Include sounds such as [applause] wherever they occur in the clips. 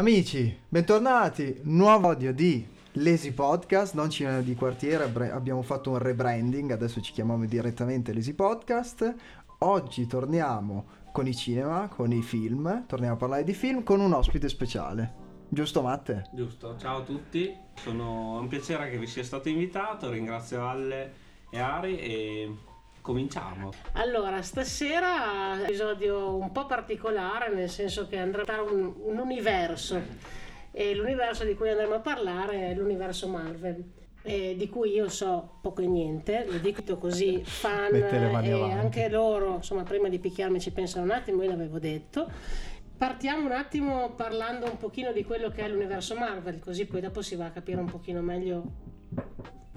Amici, bentornati, nuovo audio di Lazy Podcast, non cinema di quartiere, abbiamo fatto un rebranding, adesso ci chiamiamo direttamente Lazy Podcast. Oggi torniamo con i cinema, con i film, torniamo a parlare di film con un ospite speciale. Giusto Matte? Giusto, ciao a tutti, sono un piacere che vi sia stato invitato, ringrazio Alle e Ari e cominciamo. Allora, stasera episodio un po' particolare, nel senso che andremo a trattare un, un universo e l'universo di cui andremo a parlare è l'universo Marvel. eh, di cui io so poco e niente, lo dico così, fan e avanti. anche loro, insomma, prima di picchiarmi ci pensano un attimo, io l'avevo detto. Partiamo un attimo parlando un pochino di quello che è l'universo Marvel, così poi dopo si va a capire un pochino meglio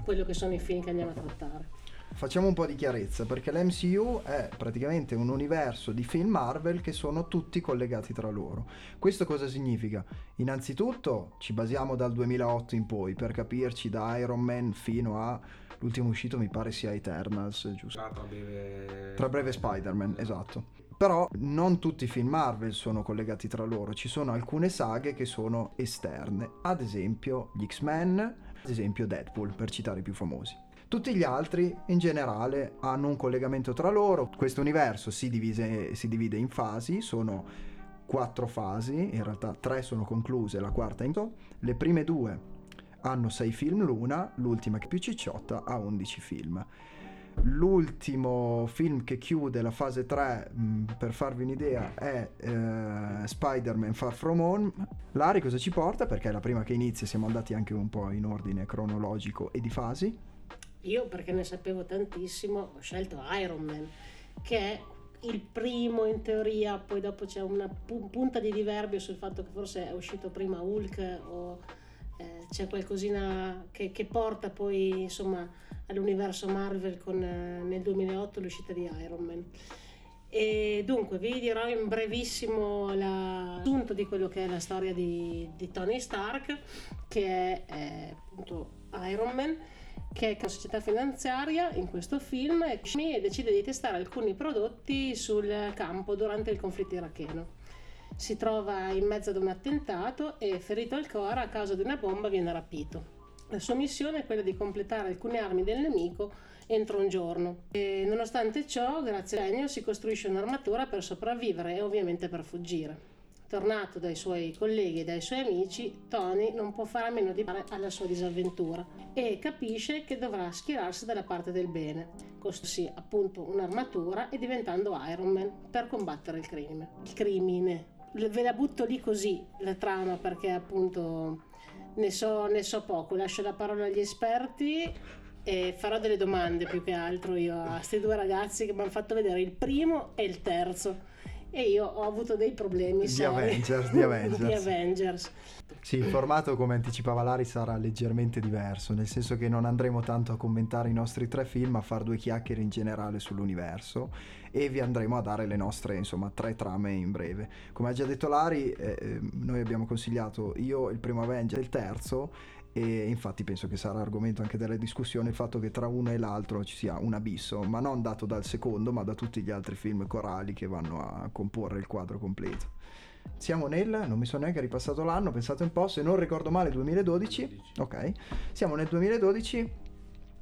quello che sono i film che andiamo a trattare. Facciamo un po' di chiarezza perché l'MCU è praticamente un universo di film Marvel che sono tutti collegati tra loro. Questo cosa significa? Innanzitutto ci basiamo dal 2008 in poi per capirci da Iron Man fino a l'ultimo uscito mi pare sia Eternals, giusto? Tra breve... Tra breve Spider-Man, esatto. Però non tutti i film Marvel sono collegati tra loro, ci sono alcune saghe che sono esterne, ad esempio gli X-Men, ad esempio Deadpool, per citare i più famosi. Tutti gli altri in generale hanno un collegamento tra loro, questo universo si, divise- si divide in fasi, sono quattro fasi, in realtà tre sono concluse, la quarta in to. Le prime due hanno sei film l'una, l'ultima che più cicciotta ha 11 film. L'ultimo film che chiude la fase 3, mh, per farvi un'idea, è eh, Spider-Man Far From Home. Lari cosa ci porta? Perché è la prima che inizia, siamo andati anche un po' in ordine cronologico e di fasi. Io perché ne sapevo tantissimo ho scelto Iron Man, che è il primo in teoria, poi dopo c'è una pu- punta di diverbio sul fatto che forse è uscito prima Hulk o eh, c'è qualcosina che, che porta poi insomma all'universo Marvel con eh, nel 2008 l'uscita di Iron Man. E dunque vi dirò in brevissimo l'assunto di quello che è la storia di, di Tony Stark, che è eh, appunto Iron Man, che è una società finanziaria in questo film e decide di testare alcuni prodotti sul campo durante il conflitto iracheno. Si trova in mezzo ad un attentato e ferito al cuore a causa di una bomba viene rapito. La sua missione è quella di completare alcune armi del nemico entro un giorno. E nonostante ciò, grazie a genio, si costruisce un'armatura per sopravvivere e ovviamente per fuggire. Tornato dai suoi colleghi e dai suoi amici, Tony non può fare a meno di fare alla sua disavventura e capisce che dovrà schierarsi dalla parte del bene, costruirsi appunto un'armatura e diventando Iron Man per combattere il crimine. Il crimine. Ve la butto lì così la trama perché appunto ne so, ne so poco, lascio la parola agli esperti e farò delle domande più che altro io a questi due ragazzi che mi hanno fatto vedere il primo e il terzo e io ho avuto dei problemi Di. Avengers, [laughs] di Avengers. Avengers. Sì, il formato come anticipava Lari sarà leggermente diverso, nel senso che non andremo tanto a commentare i nostri tre film, ma a fare due chiacchiere in generale sull'universo e vi andremo a dare le nostre, insomma, tre trame in breve. Come ha già detto Lari, eh, eh, noi abbiamo consigliato io il primo Avenger e il terzo e infatti penso che sarà argomento anche della discussione il fatto che tra uno e l'altro ci sia un abisso, ma non dato dal secondo, ma da tutti gli altri film corali che vanno a comporre il quadro completo. Siamo nel, non mi sono neanche ripassato l'anno, pensate un po', se non ricordo male 2012. Ok. Siamo nel 2012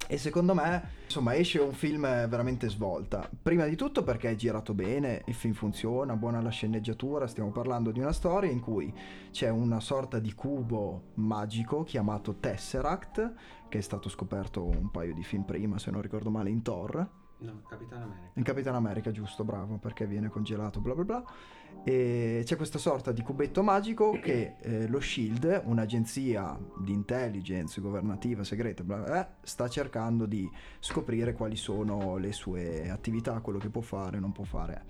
e secondo me, insomma, esce un film veramente svolta. Prima di tutto perché è girato bene, il film funziona, buona la sceneggiatura, stiamo parlando di una storia in cui c'è una sorta di cubo magico chiamato Tesseract, che è stato scoperto un paio di film prima, se non ricordo male, in Thor. No, Capitano America. In Capitan America, giusto, bravo, perché viene congelato, bla bla bla. E c'è questa sorta di cubetto magico che eh, lo Shield, un'agenzia di intelligence governativa segreta, bla bla bla, sta cercando di scoprire quali sono le sue attività, quello che può fare non può fare.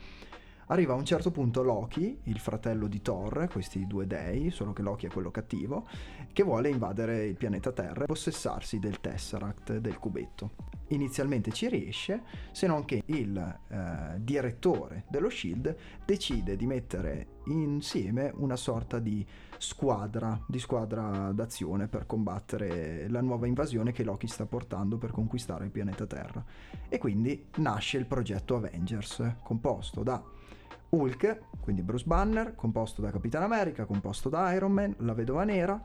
Arriva a un certo punto Loki, il fratello di Thor, questi due dei, solo che Loki è quello cattivo, che vuole invadere il pianeta Terra e possessarsi del Tesseract, del cubetto. Inizialmente ci riesce, se non che il eh, direttore dello Shield decide di mettere insieme una sorta di squadra, di squadra d'azione per combattere la nuova invasione che Loki sta portando per conquistare il pianeta Terra. E quindi nasce il progetto Avengers, composto da Hulk, quindi Bruce Banner, composto da Capitan America, composto da Iron Man, la Vedova Nera,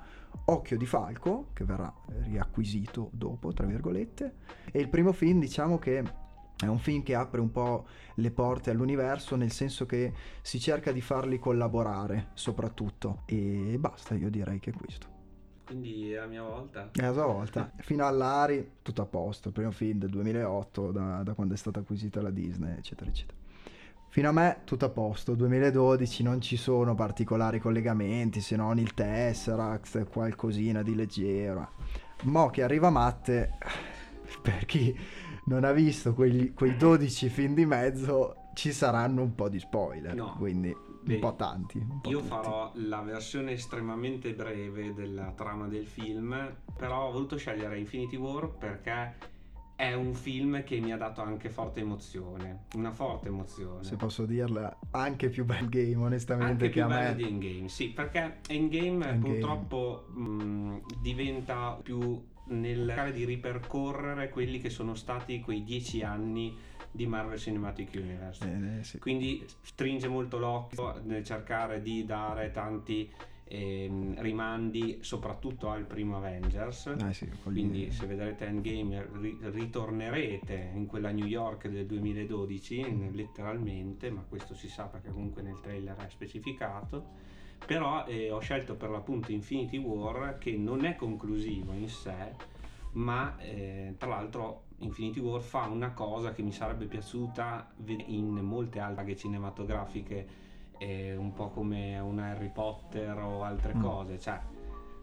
Occhio di Falco, che verrà riacquisito dopo, tra virgolette, e il primo film diciamo che è un film che apre un po' le porte all'universo nel senso che si cerca di farli collaborare soprattutto e basta, io direi che è questo. Quindi è la mia volta. È la sua volta. Fino all'Ari tutto a posto, il primo film del 2008 da, da quando è stata acquisita la Disney, eccetera, eccetera. Fino a me tutto a posto, 2012 non ci sono particolari collegamenti se non il Tesseract, qualcosina di leggero. Mo che arriva Matte, [sighs] per chi non ha visto quegli, quei 12 film di mezzo, ci saranno un po' di spoiler, no. quindi Beh, un po' tanti. Un po io tutti. farò la versione estremamente breve della trama del film, però ho voluto scegliere Infinity War perché è un film che mi ha dato anche forte emozione, una forte emozione. Se posso dirla, anche più bel game onestamente anche che più a me. di Endgame, sì, perché Endgame, Endgame. purtroppo mh, diventa più nel cercare di ripercorrere quelli che sono stati quei dieci anni di Marvel Cinematic Universe. Eh, eh, sì. Quindi stringe molto l'occhio nel cercare di dare tanti eh, rimandi soprattutto al primo Avengers. Eh sì, quindi se vedrete Endgame ri- ritornerete in quella New York del 2012, mm. letteralmente, ma questo si sa perché comunque nel trailer è specificato. Però eh, ho scelto per l'appunto Infinity War che non è conclusivo in sé, ma eh, tra l'altro Infinity War fa una cosa che mi sarebbe piaciuta in molte altre cinematografiche è un po' come un Harry Potter o altre mm. cose, cioè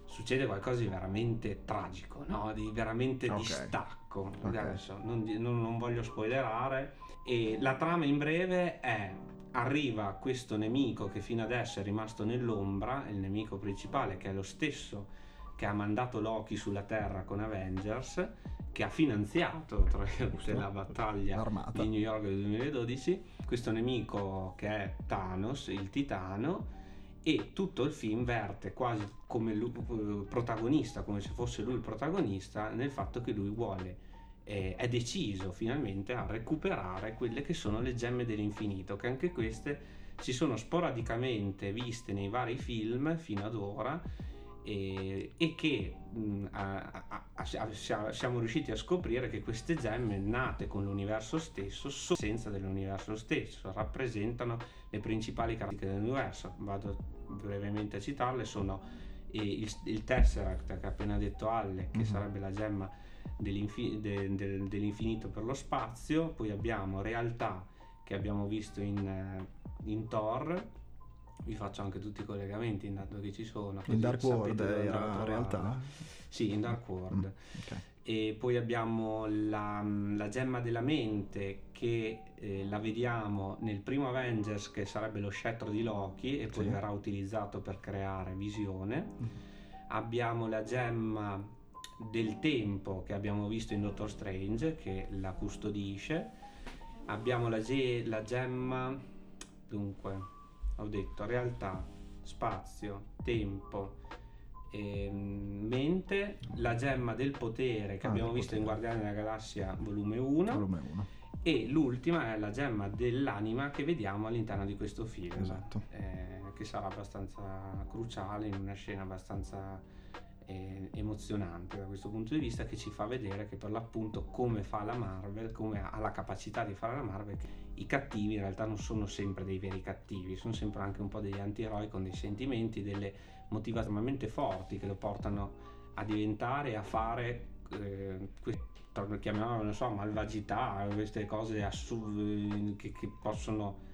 succede qualcosa di veramente tragico, no? di veramente okay. distacco. Okay. Adesso non, non, non, voglio spoilerare. E la trama in breve è: arriva questo nemico che fino adesso è rimasto nell'ombra, il nemico principale che è lo stesso che ha mandato Loki sulla Terra con Avengers, che ha finanziato tra la battaglia Armata. di New York del 2012, questo nemico che è Thanos, il titano, e tutto il film verte quasi come lui, protagonista, come se fosse lui il protagonista, nel fatto che lui vuole, eh, è deciso finalmente a recuperare quelle che sono le gemme dell'infinito, che anche queste si sono sporadicamente viste nei vari film fino ad ora e, e che mh, a, a, a, siamo riusciti a scoprire che queste gemme nate con l'universo stesso sono senza dell'universo stesso, rappresentano le principali caratteristiche dell'universo. Vado brevemente a citarle, sono il, il Tesseract che ha appena detto Alle, che mm-hmm. sarebbe la gemma dell'infi- de, de, dell'infinito per lo spazio, poi abbiamo realtà che abbiamo visto in, in Thor, vi faccio anche tutti i collegamenti intanto che ci sono. In Dark World era in realtà? Sì, in Dark World. Mm, okay. E poi abbiamo la, la, gemma della mente che eh, la vediamo nel primo Avengers che sarebbe lo scettro di Loki e poi sì. verrà utilizzato per creare visione. Mm. Abbiamo la gemma del tempo che abbiamo visto in Doctor Strange che la custodisce. Abbiamo la, ge- la gemma dunque ho detto realtà, spazio, tempo, ehm, mente, la gemma del potere che ah, abbiamo visto potere. in Guardiani della Galassia volume 1. Volume 1. E l'ultima è la gemma dell'anima che vediamo all'interno di questo film. Esatto. Eh, che sarà abbastanza cruciale in una scena abbastanza eh, emozionante da questo punto di vista che ci fa vedere che per l'appunto come fa la Marvel, come ha la capacità di fare la Marvel, i cattivi in realtà non sono sempre dei veri cattivi, sono sempre anche un po' degli antieroi con dei sentimenti, delle motivazioni estremamente forti che lo portano a diventare e a fare eh, chiamiamolo non so malvagità queste cose assurde che, che possono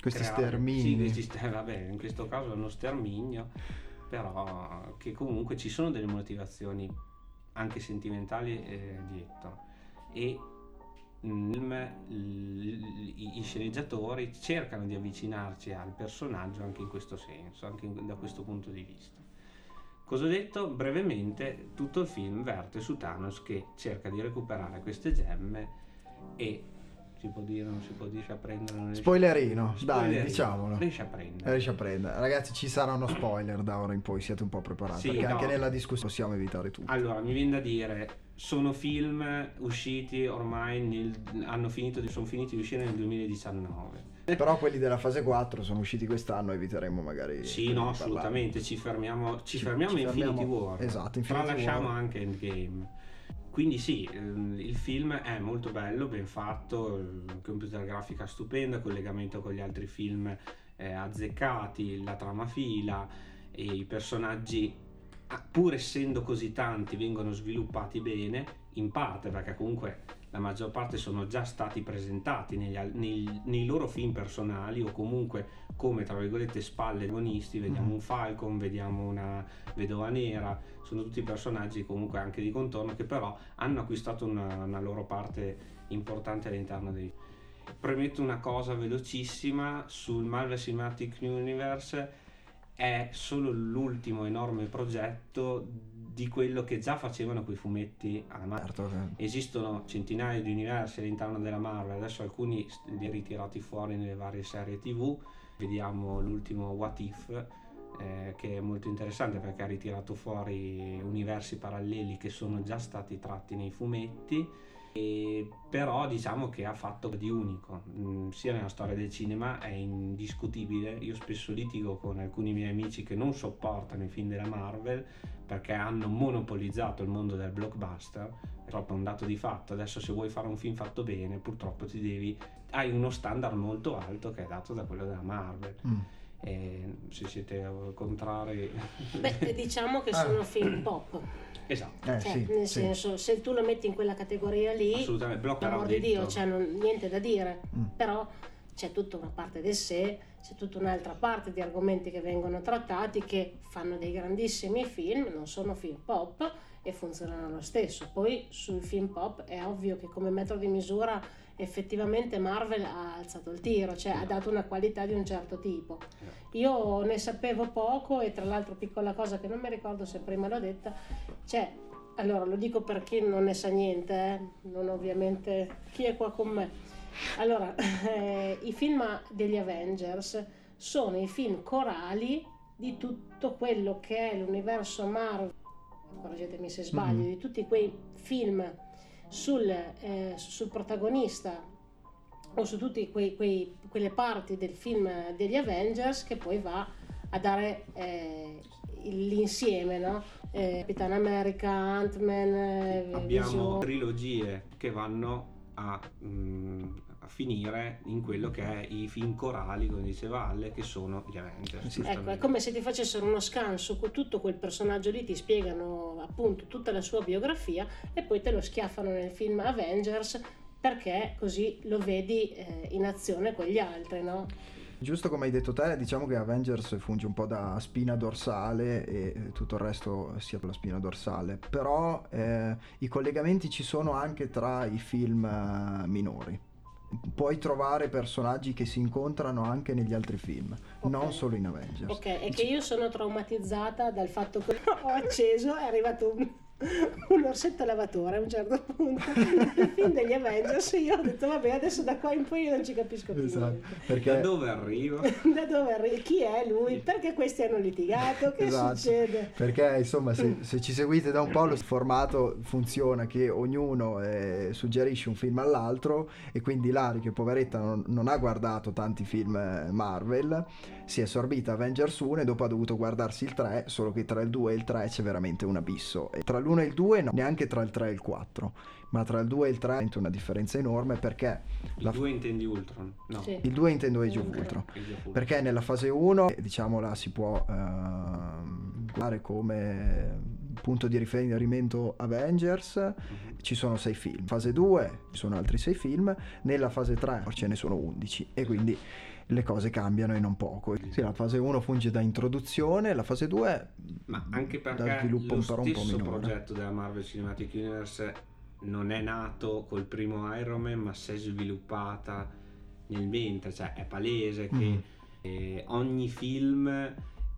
questi creare, stermini. Sì, questi, vabbè in questo caso è uno sterminio però che comunque ci sono delle motivazioni anche sentimentali eh, dietro e film, i sceneggiatori cercano di avvicinarci al personaggio anche in questo senso, anche in, da questo punto di vista. Cosa detto? Brevemente, tutto il film verte su Thanos che cerca di recuperare queste gemme e si può dire, non si può dire, a. Non riesce- Spoilerino, dai, Spoilerino, diciamolo. Riesce a prendere. Riesci a prendere. Ragazzi, ci saranno spoiler da ora in poi, siete un po' preparati. Sì, perché no. anche nella discussione possiamo evitare tutto. Allora, mi viene da dire, sono film usciti ormai, nel, hanno finito, sono finiti di uscire nel 2019. Però quelli della fase 4 sono usciti quest'anno, eviteremo magari. Sì, no, assolutamente, ci fermiamo, ci Ci- fermiamo ci in Infinity fermiamo- War. esatto, Infinity Tralasciamo War. anche Endgame. Quindi sì, ehm, il film è molto bello, ben fatto, il computer grafica stupenda, collegamento con gli altri film eh, azzeccati, la trama fila e i personaggi, ah, pur essendo così tanti, vengono sviluppati bene, in parte perché comunque la maggior parte sono già stati presentati negli nei, nei loro film personali o comunque come tra virgolette spalle agonisti, vediamo Mhm. un Falcon, vediamo una vedova nera, sono tutti personaggi comunque anche di contorno che però hanno acquistato una, una loro parte importante all'interno dei premetto una cosa velocissima sul Marvel Cinematic Universe è solo l'ultimo enorme progetto di quello che già facevano quei fumetti alla Marvel Certo, eh. esistono centinaia di universi all'interno della Marvel, adesso alcuni li ha ritirati fuori nelle varie serie TV, vediamo l'ultimo What If, eh, che è molto interessante perché ha ritirato fuori universi paralleli che sono già stati tratti nei fumetti, e però diciamo che ha fatto di unico, Mm, sia nella storia del cinema è indiscutibile, io spesso litigo con alcuni miei amici che non sopportano i film della Marvel perché hanno monopolizzato il mondo del blockbuster è proprio un dato di fatto. Adesso se vuoi fare un film fatto bene, purtroppo ti devi hai uno standard molto alto che è dato da quello della Marvel. Mm. E se siete contrari Beh, diciamo che Ah. sono film pop. esatto, Eh, Cioè, sì, nel sì. senso, se tu lo metti in quella categoria lì, assolutamente per blocca amor di Dio, cioè, non, niente da dire. Mm. Però c'è tutta una parte del sé, c'è tutta un'altra parte di argomenti che vengono trattati che fanno dei grandissimi film, non sono film pop e funzionano lo stesso. Poi sui film pop è ovvio che come metro di misura effettivamente Marvel ha alzato il tiro, cioè ha dato una qualità di un certo tipo. Io ne sapevo poco e tra l'altro piccola cosa che non mi ricordo se prima l'ho detta, cioè, allora lo dico per chi non ne sa niente, eh, non ovviamente chi è qua con me. Allora, [laughs] eh, i film degli Avengers sono i film corali di tutto quello che è l'universo Marvel, correggetemi se sbaglio, Mhm. di tutti quei film sul, eh, sul protagonista o su tutte quelle parti del film degli Avengers che poi va a dare eh, l'insieme, no? Eh, Capitan America, Ant-Man, eh, abbiamo Vision. trilogie che vanno a, mm, a finire in quello che è i film corali, come diceva Alle, che sono gli Avengers. Ecco, è come se ti facessero uno scan su que- tutto quel personaggio lì, ti spiegano appunto tutta la sua biografia e poi te lo schiaffano nel film Avengers perché così lo vedi eh, in azione con gli altri, no? Giusto come hai detto te, diciamo che Avengers funge un po' da spina dorsale e tutto il resto sia la spina dorsale, però eh, i collegamenti ci sono anche tra i film eh, minori. Puoi trovare personaggi che si incontrano anche negli altri film, Ok. non solo in Avengers. Ok, è che io sono traumatizzata dal fatto che [laughs] ho acceso, è arrivato un, [laughs] un orsetto lavatore a un certo punto nel film degli Avengers io ho detto vabbè adesso da qua in poi io non ci capisco più Esatto, niente. Da perché dove arriva? [laughs] Da dove arriva? Chi è lui? Perché questi hanno litigato? Che Esatto. succede? Perché insomma se, se ci seguite da un po' lo formato funziona che ognuno eh, suggerisce un film all'altro e quindi Lari che poveretta non, non ha guardato tanti film eh, Marvel si è sorbita Avengers 1 e dopo ha dovuto guardarsi il 3 solo che tra il 2 e il 3 c'è veramente un abisso e tra l'1 e il 2 no, neanche tra il 3 e il 4 ma tra il 2 e il 3 c'è una differenza enorme perché I la- due intendi Ultron? No. Sì. il 2 intendo Age of. Ultron perché nella fase 1, diciamo, la si può ehm, guardare come punto di riferimento Avengers, Mhm. ci sono 6 film. Fase 2 ci sono altri 6 film, nella fase 3 ce ne sono 11 e quindi le cose cambiano e non poco. Sì, la fase 1 funge da introduzione, la fase 2 Ma anche da perché sviluppo lo un, po' minore. progetto della Marvel Cinematic Universe non è nato col primo Iron Man, ma si è sviluppata nel mentre, cioè è palese che Mm. eh, ogni film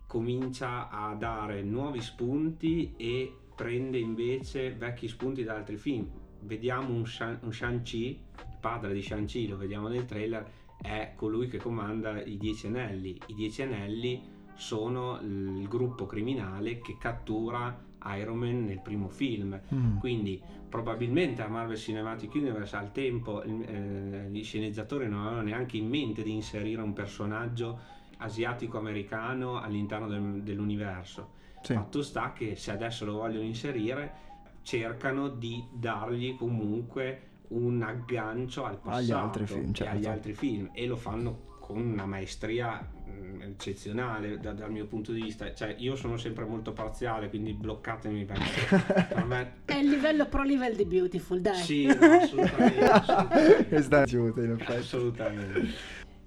comincia a dare nuovi spunti e prende invece vecchi spunti da altri film. Vediamo un, Shang- un Shang-Chi padre di Shang-Chi, lo vediamo nel trailer, è colui che comanda i Dieci Anelli. I Dieci Anelli sono il gruppo criminale che cattura Iron Man nel primo film. Mm. Quindi probabilmente a Marvel Cinematic Universe al tempo eh, gli sceneggiatori non avevano neanche in mente di inserire un personaggio asiatico-americano all'interno del, dell'universo. Sì. Fatto sta che se adesso lo vogliono inserire cercano di dargli comunque un aggancio al passato agli altri film, certo. e agli altri film e lo fanno con una maestria mh, eccezionale da, dal mio punto di vista. Cioè, io sono sempre molto parziale, quindi bloccatemi perché [laughs] per me... È il livello pro livello di Beautiful, dai. Sì, no, assolutamente. assolutamente. [laughs] sta giuto, in effetti. Assolutamente.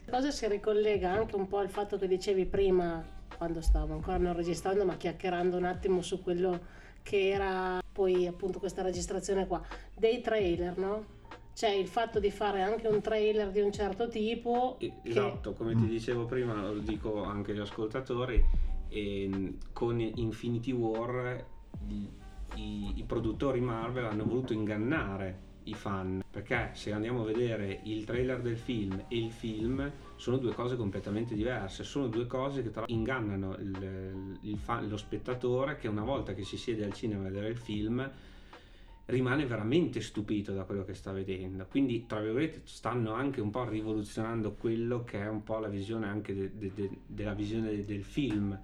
Cosa si ricollega anche un po' al fatto che dicevi prima, quando stavo ancora non registrando, ma chiacchierando un attimo su quello che era poi appunto questa registrazione qua, dei trailer, no? C'è il fatto di fare anche un trailer di un certo tipo. Esatto, che... come ti mm. dicevo prima, lo dico anche agli ascoltatori, eh, con Infinity War i, i, i, produttori Marvel hanno voluto ingannare i fan, perché se andiamo a vedere il trailer del film e il film sono due cose completamente diverse, sono due cose che tra ingannano il, il fan, lo spettatore che una volta che si siede al cinema a vedere il film rimane veramente stupito da quello che sta vedendo. Quindi, tra virgolette, stanno anche un po' rivoluzionando quello che è un po' la visione anche de, de, de, della visione del film.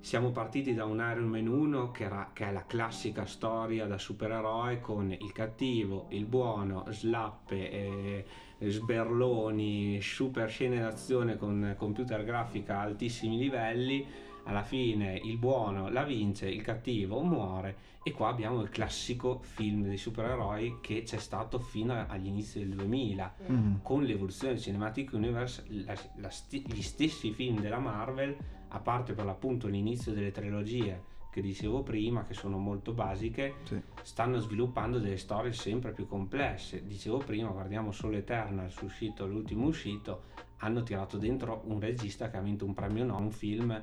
Siamo partiti da un Iron Man 1 che, era, che, è la classica storia da supereroe con il cattivo, il buono, slappe, eh, sberloni, super scene d'azione con computer grafica a altissimi livelli. Alla fine il buono la vince, il cattivo muore e qua abbiamo il classico film dei supereroi che c'è stato fino agli inizi del 2000 mm. con l'evoluzione del Cinematic Universe la, la sti- gli stessi film della Marvel a parte per l'appunto l'inizio delle trilogie che dicevo prima che sono molto basiche sì. stanno sviluppando delle storie sempre più complesse dicevo prima guardiamo solo Eternal uscito l'ultimo uscito hanno tirato dentro un regista che ha vinto un premio no un film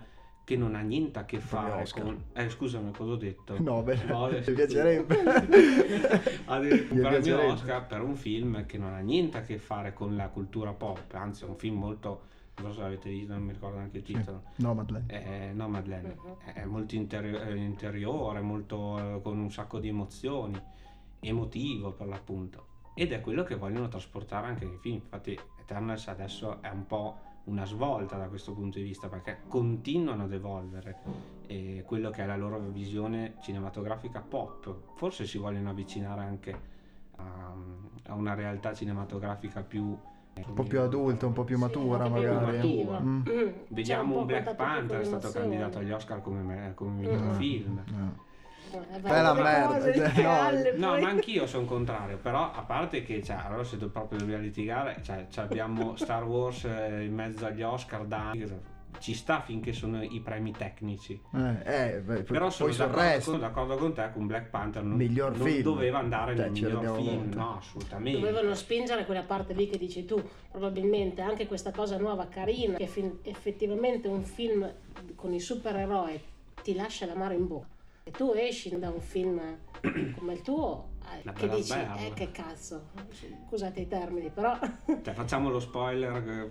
che non ha niente a che fare con... Eh, scusami, cosa ho detto? Nobel, Nobel mi piacerebbe. [laughs] ha detto un premio Oscar per un film che non ha niente a che fare con la cultura pop, anzi è un film molto... Non so se l'avete visto, non mi ricordo neanche il titolo. Sì. No, Madeleine. Eh, no, Madeleine. Uh-huh. È molto interi- interiore, molto eh, con un sacco di emozioni, emotivo per l'appunto. Ed è quello che vogliono trasportare anche nei film. Infatti Eternals adesso è un po' una svolta da questo punto di vista perché continuano ad evolvere eh, quello che è la loro visione cinematografica pop. Forse si vogliono avvicinare anche a, a una realtà cinematografica più eh, un po' più adulta, un po' più matura sì, magari. Più matura. Mm. Mm. Vediamo un, un Black Panther è stato candidato agli Oscar come, come miglior mm. film. Mm. Fai la merda. Cioè, no, no ma anch'io sono contrario. Però a parte che, cioè, allora se proprio dobbiamo litigare, cioè, cioè abbiamo [laughs] Star Wars eh, in mezzo agli Oscar da anni ci sta finché sono i premi tecnici. Eh, eh, beh, Però sono d'accordo, sono d'accordo, con te con Black Panther non, miglior non film. doveva andare nel miglior film, molto. no, assolutamente. Dovevano spingere quella parte lì che dici tu, probabilmente anche questa cosa nuova carina, che effettivamente un film con i supereroi ti lascia l'amaro in bocca. Tu esci da un film come il tuo la che dici, eh che cazzo, scusate i termini, però... Cioè, facciamo lo spoiler.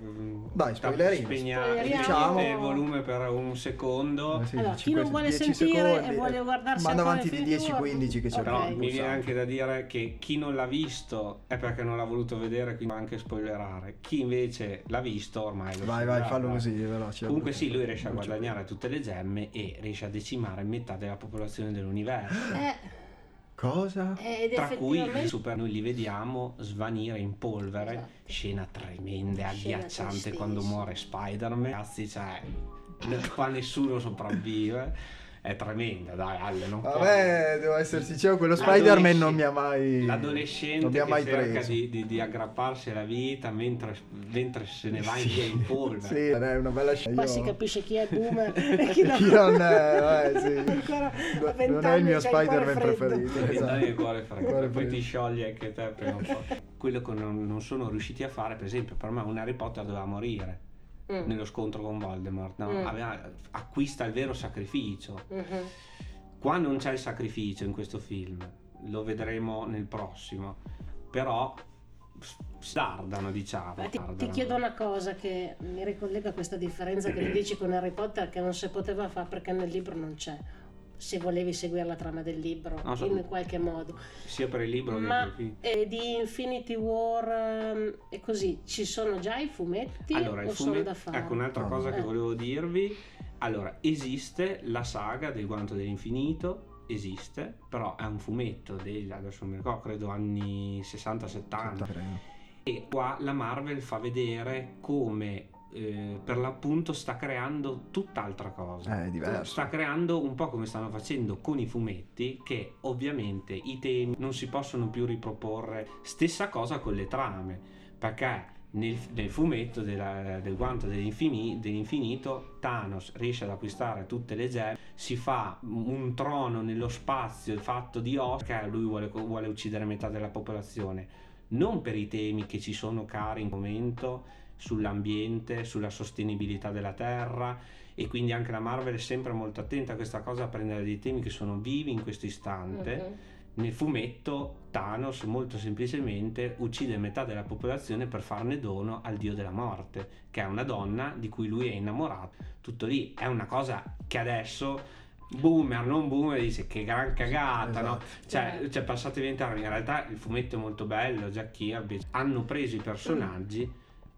Dai, spoilerino. Spegna diciamo... il volume per un secondo. Eh sì, allora, chi non vuole sentire secondi, e vuole guardarsi Manda avanti di 10-15 che c'è. Però okay. mi viene anche da dire che chi non l'ha visto è perché non l'ha voluto vedere, quindi va anche spoilerare. Chi invece l'ha visto ormai lo Vai, vai, fallo così, veloce. Comunque sì, lui riesce a guadagnare tutte le gemme e riesce a decimare metà della popolazione dell'universo. Eh Cosa? Ed Tra cui i super noi li vediamo svanire in polvere, esatto. scena tremenda, scena agghiacciante quando muore Spider-Man. Cazzi, cioè, qua nessuno sopravvive è tremenda, dai, Alle, non Vabbè, devo essere sincero, quello Spider-Man non mi ha mai... L'adolescente non mi ha mai cerca di, di, di, aggrapparsi alla vita mentre, mentre se ne va sì. via in polvere. Sì, è una bella scena. Qua si capisce chi è boomer [laughs] e chi, chi non è, eh, sì. non è il mio Spider-Man preferito. Esatto. il cuore freddo, cuore poi ti sciogli anche te prima o poi. Quello che non, non sono riusciti a fare, per esempio, per me un Harry Potter doveva morire mm. nello scontro con Voldemort, no? mm. Aveva, acquista il vero sacrificio. Mm-hmm. Qua non c'è il sacrificio in questo film, lo vedremo nel prossimo, però stardano, diciamo. Beh, ti, ti chiedo una cosa che mi ricollega a questa differenza che dici con Harry Potter che non si poteva fare perché nel libro non c'è. Se volevi seguire la trama del libro No, so- in qualche modo. Sia per il libro che Ma per il film. eh, di Infinity War ehm, e così ci sono già i fumetti Allora, o il sono fumetto, da fare? ecco un'altra cosa che Eh. volevo dirvi. Allora, esiste la saga del guanto dell'infinito, esiste, però è un fumetto degli, adesso non mi ricordo, credo anni 60-70. credo. E qua la Marvel fa vedere come eh, per l'appunto sta creando tutt'altra cosa. È diverso. Sta creando un po' come stanno facendo con i fumetti, che ovviamente i temi non si possono più riproporre. Stessa cosa con le trame, perché nel, nel fumetto della- del guanto dell'infini- dell'infinito Thanos riesce ad acquistare tutte le gemme, si fa un trono nello spazio fatto di ossa, perché lui vuole, vuole uccidere metà della popolazione, non per i temi che ci sono cari in momento sull'ambiente, sulla sostenibilità della terra e quindi anche la Marvel è sempre molto attenta a questa cosa, a prendere dei temi che sono vivi in questo istante. Mhm. Nel fumetto Thanos molto semplicemente uccide metà della popolazione per farne dono al dio della morte, che è una donna di cui lui è innamorato. Tutto lì è una cosa che adesso boomer, non boomer, dice che gran cagata, no? Esatto. Cioè, cioè passate 20 anni, in realtà il fumetto è molto bello, Jack Kirby. Hanno preso i personaggi,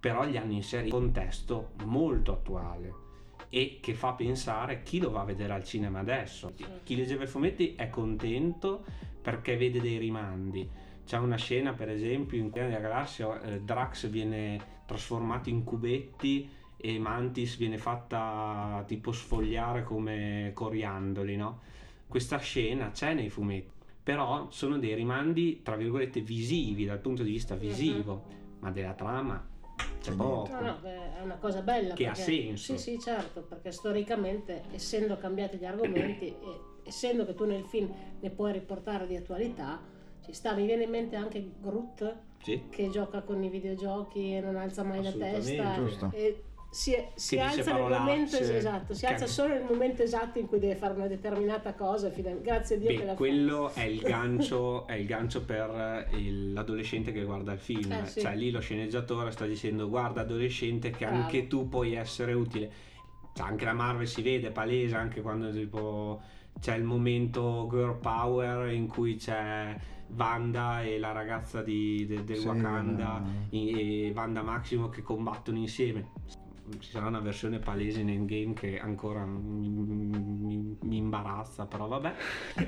però li hanno inseriti in un contesto molto attuale e che fa pensare chi lo va a vedere al cinema adesso. Chi leggeva i fumetti è contento perché vede dei rimandi. C'è una scena, per esempio, in Guardiani della Galassia, eh, Drax viene trasformato in cubetti e Mantis viene fatta tipo sfogliare come coriandoli, no? Questa scena c'è nei fumetti, però sono dei rimandi, tra virgolette, visivi dal punto di vista visivo, ma della trama c'è poco. No, no, beh, è una cosa bella. Che ha perché- senso. Sì, sì, certo, perché storicamente, essendo cambiati gli argomenti e essendo che tu nel film ne puoi riportare di attualità, ci sta. Mi viene in mente anche Groot Sì. che gioca con i videogiochi e non alza mai la testa. Giusto. E si, si alza nel momento esatto, si che- alza solo nel momento esatto in cui deve fare una determinata cosa. Grazie a Dio che Beh, la quello è il [laughs] gancio, è il gancio per il- l'adolescente che guarda il film. Eh, sì. Cioè lì lo sceneggiatore sta dicendo guarda adolescente che Bravo. anche tu puoi essere utile. Cioè, anche la Marvel si vede palese anche quando tipo c'è il momento girl power in cui c'è Wanda e la ragazza di- de- del Sì, Wakanda eh. e Wanda Maximo che combattono insieme. Ci sarà una versione palese in Endgame che ancora mi, mi- mi imbarazza, però vabbè,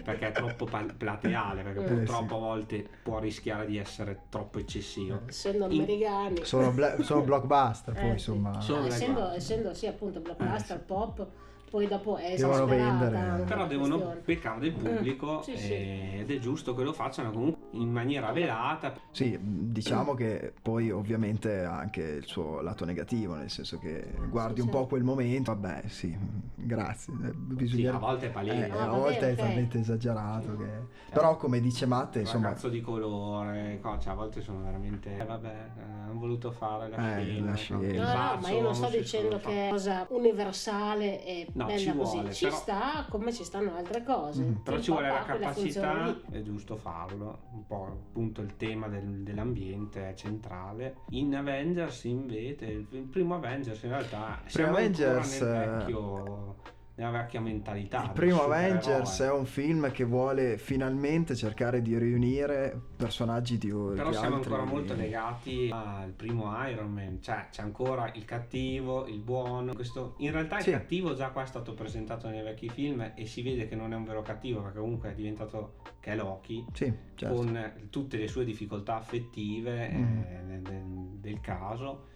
perché è troppo pal- plateale, perché Eh, purtroppo sì. a volte può rischiare di essere troppo eccessivo. essendo In- americani. Sono, bla- sono blockbuster, poi Eh, sì. insomma. Sono black essendo, essendo sì appunto blockbuster, Eh, sì. pop, poi dopo è Devono vendere. Però devono questione. peccare del pubblico Mm, sì, sì. ed è giusto che lo facciano comunque in maniera velata. Sì, diciamo che poi ovviamente ha anche il suo lato negativo, nel senso che guardi Sì, un po' certo. quel momento, vabbè sì, grazie, eh, Sì, bisogna... a volte è palese. eh, Ah, a vabbè, volte è ok. talmente esagerato che... Però come dice Matte, insomma... ragazzo di colore, co- cioè, a volte sono veramente eh, vabbè, eh, hanno voluto fare la Eh, scena. la scena. No, no, bacio ma io non sto dicendo fa- che è cosa universale e No, bella ci così. vuole, ci però- sta come ci stanno altre cose. Mhm. Però ci vuole la capacità, è giusto farlo, un po' appunto il tema del- dell'ambiente è centrale. In Avengers invece, il, primo Avengers in realtà siamo Avengers, ancora eh, nel vecchio, nella vecchia mentalità. Il primo. Avengers è un film che vuole finalmente cercare di riunire personaggi di, Però di siamo ancora molto legati al primo Iron Man, cioè c'è ancora il cattivo, il buono. Questo, in realtà Sì. il cattivo già qua è stato presentato nei vecchi film e si vede che non è un vero cattivo perché comunque è diventato che è Loki Sì, certo. con tutte le sue difficoltà affettive Mm. eh, del- del caso.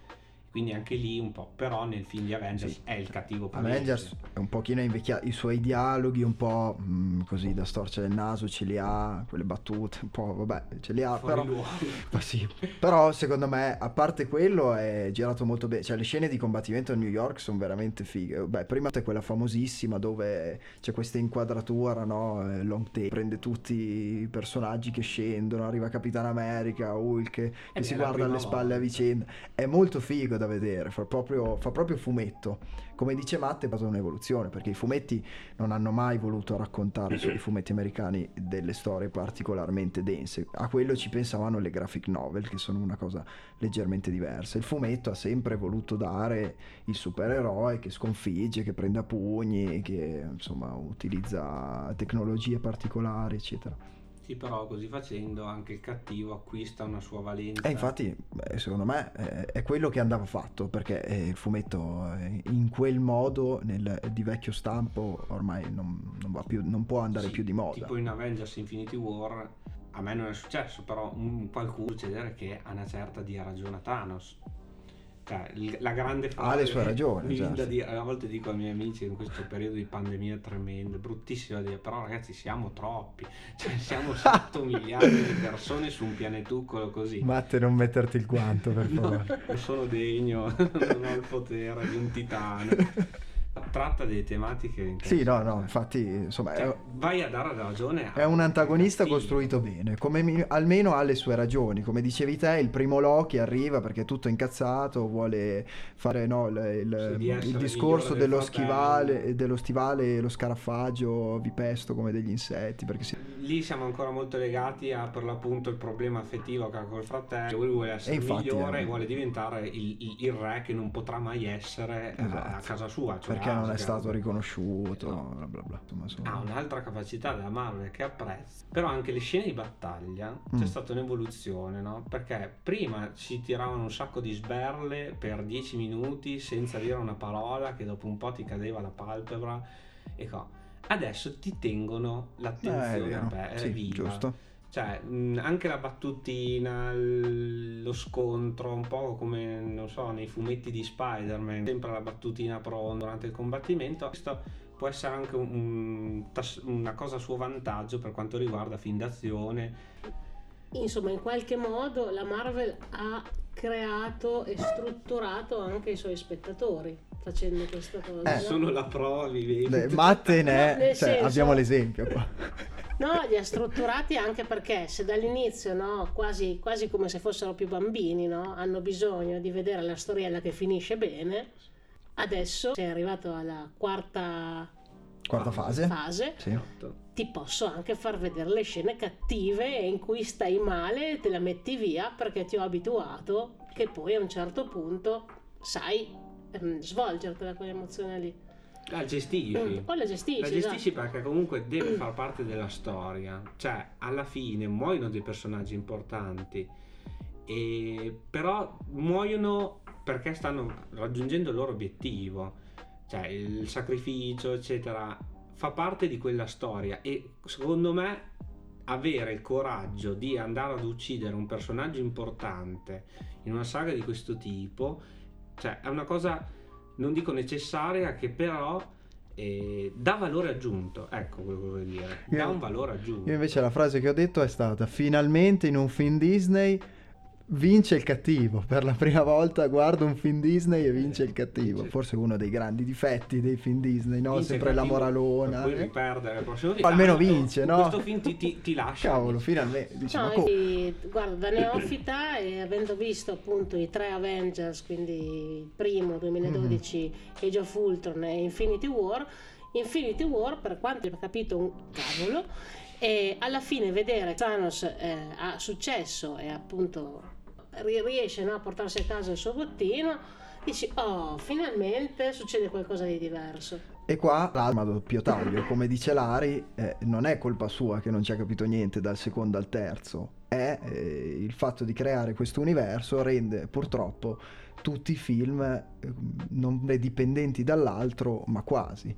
Quindi anche lì un po', però nel film di Avengers Sì. è il cattivo palese. Avengers è un pochino invecchiato, i suoi dialoghi un po' mh, così da storcere il naso ce li ha, quelle battute un po' vabbè ce li ha, Fuori però, ma [laughs] sì. però secondo me a parte quello è girato molto bene, cioè le scene di combattimento a New York sono veramente fighe, beh prima c'è quella famosissima dove c'è questa inquadratura, no? Eh, long take, prende tutti i personaggi che scendono, arriva Capitan America, Hulk che Eh si beh, la guarda alle spalle a volta. vicenda, è molto figo da vedere, fa proprio, fa proprio fumetto. Come dice Matte, è stata un'evoluzione, perché i fumetti non hanno mai voluto raccontare sui fumetti americani delle storie particolarmente dense. A quello ci pensavano le graphic novel, che sono una cosa leggermente diversa. Il fumetto ha sempre voluto dare il supereroe che sconfigge, che prende a pugni, che insomma utilizza tecnologie particolari, eccetera. Sì, però così facendo anche il cattivo acquista una sua valenza. E infatti, beh, secondo me, eh, è quello che andava fatto, perché eh, il fumetto eh, in quel modo, nel, di vecchio stampo, ormai non, non va più, non può andare Sì, più di moda. Tipo in Avengers Infinity War, a me non è successo, però un, qualcuno succedere che a una certa dia ragione Thanos. Cioè, la grande frase Ha le sue ragioni, da dire, a volte dico ai miei amici in questo periodo di pandemia tremendo, bruttissimo da dire, però ragazzi siamo troppi, [laughs] cioè siamo 7 miliardi di persone su un pianetuccolo così. Matte, non metterti il guanto, per [laughs] favore. Non sono degno, [laughs] non ho il potere di un titano. Tratta delle tematiche. Sì, no, no, infatti, insomma, Cioè, è, vai a dare ragione è un antagonista costruito bene, come almeno ha le sue ragioni. Come dicevi te, il primo Loki arriva perché è tutto incazzato, vuole fare no, il, il- il discorso dello schivale, dello stivale lo scarafaggio vipesto come degli insetti, perché si- Lì siamo ancora molto legati a per l'appunto il problema affettivo che ha col fratello. Lui vuole essere infatti, migliore eh. e vuole diventare il, il- re che non potrà mai essere a- a Esatto. casa sua. Cioè perché non è stato riconosciuto, No. bla bla bla. Insomma, sono- Ha un'altra capacità della Marvel che apprezzo. Però anche le scene di battaglia Mm. c'è stata un'evoluzione, no? Perché prima si tiravano un sacco di sberle per 10 minuti senza dire una parola, che dopo un po' ti cadeva la palpebra e. Adesso ti tengono Eh, è l'attenzione vero, sì, viva. giusto. Cioè, mh, anche la battutina, l- lo scontro, un po' come, non so, nei fumetti di Spider-Man, sempre la battutina pro durante il combattimento. Questo può essere anche un- una cosa a suo vantaggio per quanto riguarda film d'azione. Insomma, in qualche modo la Marvel ha creato e strutturato anche i suoi spettatori facendo questa cosa. Eh. no? Sono la prova vivente. Eh, Matte ne No, è, nel cioè, senso- abbiamo l'esempio qua. No, li ha strutturati anche perché se dall'inizio, no, quasi, quasi come se fossero più bambini, no, hanno bisogno di vedere la storiella che finisce bene, adesso sei arrivato alla quarta Quarta fase. fase, Sì. Esatto. ti posso anche far vedere le scene cattive in cui stai male e te la metti via perché ti ho abituato che poi a un certo punto sai ehm, svolgertela quell'emozione lì. La gestisci. Poi la gestisci. La gestisci esatto. perché comunque deve far parte della storia. Cioè, alla fine muoiono dei personaggi importanti. E però muoiono perché stanno raggiungendo il loro obiettivo. Cioè, il sacrificio, eccetera, fa parte di quella storia. E secondo me avere il coraggio di andare ad uccidere un personaggio importante in una saga di questo tipo, cioè è una cosa non dico necessaria che però eh, dà valore aggiunto, ecco quello che voglio dire, dà Io- un valore aggiunto. Io invece la frase che ho detto è stata finalmente in un film Disney vince il cattivo. Per la prima volta guardo un film Disney e vince il cattivo. Vince. Forse uno dei grandi difetti dei film Disney, no? Vince Sempre la moralona. Per poi eh. riperdere il prossimo film. Almeno Ah, vince, no? Questo film ti, ti- ti lascia. Cavolo, finalmente. Dici, ma No, e, guarda, da neofita e avendo visto appunto i tre Avengers, quindi il primo 2012, Age of Ultron e Infinity War, Infinity War per quanto ho capito un cavolo e alla fine vedere Thanos eh, ha successo e appunto riesce no, a portarsi a casa il suo bottino dici oh finalmente succede qualcosa di diverso E qua l'arma a doppio taglio, come dice Lari, eh, non è colpa sua che non ci ha capito niente dal secondo al terzo, è eh, il fatto di creare questo universo rende purtroppo tutti i film eh, non dipendenti dall'altro, ma quasi.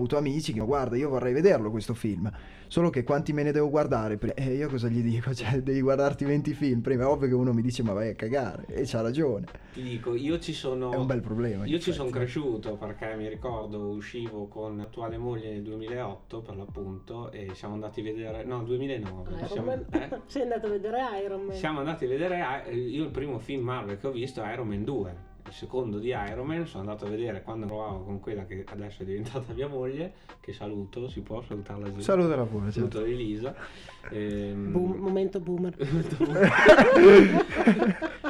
Avuto amici che guarda, io vorrei vederlo questo film, solo che quanti me ne devo guardare? prima?" E io cosa gli dico? [laughs] Cioè, devi guardarti 20 film prima, è ovvio che uno mi dice ma vai a cagare, e c'ha ragione, Ti dico, io ci sono... è un bel problema. Io ci sono cresciuto perché mi ricordo uscivo con l'attuale moglie nel 2008 per l'appunto e siamo andati a vedere, no 2009, Iron siamo, Man eh? [laughs] sei andato a vedere Iron Man siamo andati a vedere, eh, io il primo film Marvel che ho visto è Iron Man 2, il secondo di Iron Man, sono andato a vedere quando provavo con quella che adesso è diventata mia moglie, che saluto, si può salutarla giù? Salutala pure, Saluto certo. Elisa. Ehm, Boom- [laughs] momento boomer.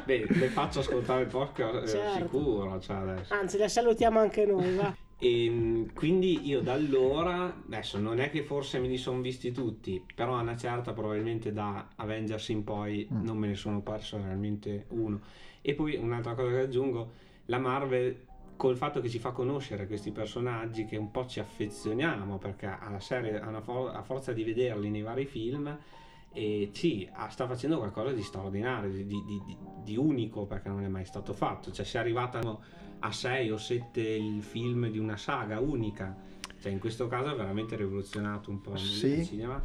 Beh, le faccio ascoltare il podcast, eh, Certo. sicuro, cioè adesso. Anzi, la salutiamo anche noi, va. E mm, quindi io da allora, adesso non è che forse me li sono visti tutti, però a una certa probabilmente da Avengers in poi Mm. non me ne sono perso realmente uno. E poi un'altra cosa che aggiungo, la Marvel col fatto che ci fa conoscere questi personaggi che un po' ci affezioniamo perché alla serie, for- a forza di vederli nei vari film, e ah, sta facendo qualcosa di straordinario, di, di- di- di unico perché non è mai stato fatto. Cioè si è arrivata a 6 o 7 il film di una saga unica. Cioè in questo caso ha veramente rivoluzionato un po' il Sì. cinema.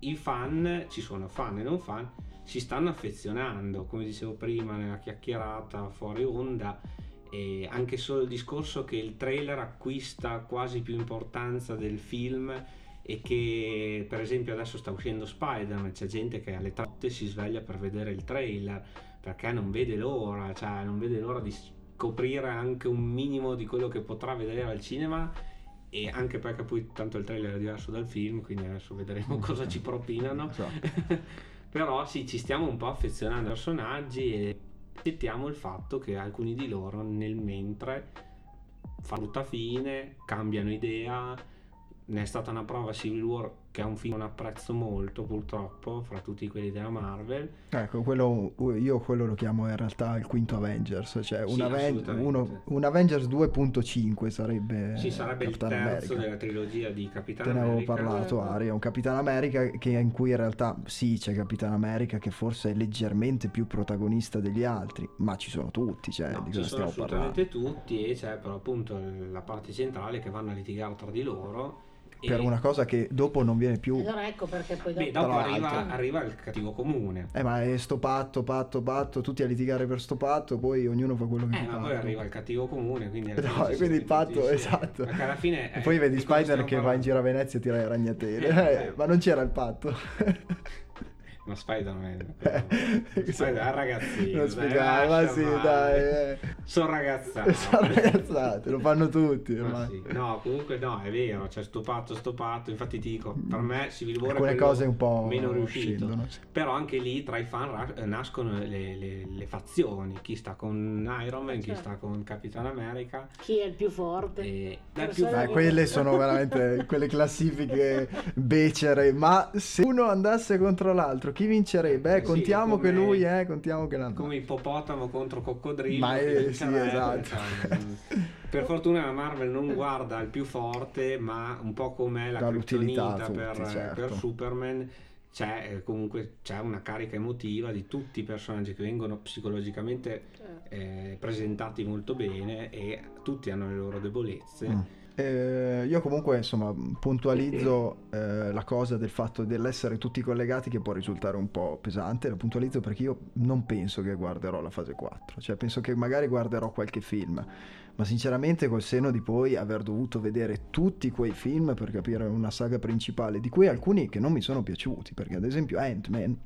I fan, ci sono fan e non fan, si stanno affezionando, come dicevo prima nella chiacchierata fuori onda, e anche solo il discorso che il trailer acquista quasi più importanza del film e che per esempio adesso sta uscendo Spider-Man, c'è gente che alle 3 si sveglia per vedere il trailer perché non vede l'ora, cioè non vede l'ora di scoprire anche un minimo di quello che potrà vedere al cinema e anche perché poi tanto il trailer è diverso dal film, quindi adesso vedremo cosa ci propinano. Esatto. [laughs] Però sì, ci stiamo un po' affezionando ai personaggi e accettiamo il fatto che alcuni di loro nel mentre fanno brutta fine, cambiano idea. Ne è stata una prova Civil War, che è un film che non apprezzo molto purtroppo, fra tutti quelli della Marvel. Ecco, quello, io quello lo chiamo in realtà il quinto Avengers, cioè un, Sì, Aven- uno- un Avengers 2.5 sarebbe Sì, sarebbe il Capitan terzo America. della trilogia di Capitan Te ne avevo America. parlato, Aria, un Capitan America che in cui in realtà sì, c'è Capitan America che forse è leggermente più protagonista degli altri, ma ci sono tutti, cioè No, di ci cosa sono stiamo parlando? assolutamente tutti e c'è però appunto la parte centrale che vanno a litigare tra di loro. Per una cosa che dopo non viene più... Allora ecco perché poi Beh, dopo... dopo Tra arriva, arriva il cattivo comune. Eh ma è sto patto, patto, patto, tutti a litigare per sto patto, poi ognuno fa quello che Eh, gli ma poi arriva il cattivo comune, quindi... No, e quindi il patto, esatto. Perché alla fine... E eh, poi vedi di cosa Spider che va in parlando? giro a Venezia e tira le ragnatele, Eh, Eh, eh. ma non c'era il patto. [laughs] [laughs] Ma Spider-Man... Eh, Spider è ragazzino. Non spiegare, ma sì, dai. Eh. Sono ragazzato. Sono ragazzate, lo fanno tutti Ma ormai. sì. No, comunque no, è vero, c'è sto patto, sto patto, infatti ti dico, per me Civil War è Alcune quello cose un po' meno riuscito. scendono, sì. Però anche lì tra i fan ra- eh, nascono le, le- le fazioni, chi sta con Iron Man, chi Certo. sta con Capitan America. Chi è il più forte? E è più essere- Dai, quelle sono veramente [laughs] quelle classifiche becere. Ma se uno andasse contro l'altro, chi vincerebbe? Eh, Sì, contiamo come- che lui, eh, contiamo che l'altro. come ippopotamo contro coccodrillo. Ma eh, sì, esatto. [laughs] per fortuna la Marvel non guarda il più forte, ma un po' come la criptonita per, certo. per Superman. C'è eh, comunque c'è una carica emotiva di tutti i personaggi che vengono psicologicamente Certo. eh, presentati molto bene e tutti hanno le loro debolezze. Mm. Eh, io comunque insomma puntualizzo eh, la cosa del fatto dell'essere tutti collegati che può risultare un po' pesante, la puntualizzo perché io non penso che guarderò la fase 4, cioè penso che magari guarderò qualche film, ma sinceramente col seno di poi aver dovuto vedere tutti quei film per capire una saga principale, di cui alcuni che non mi sono piaciuti, perché ad esempio Ant-Man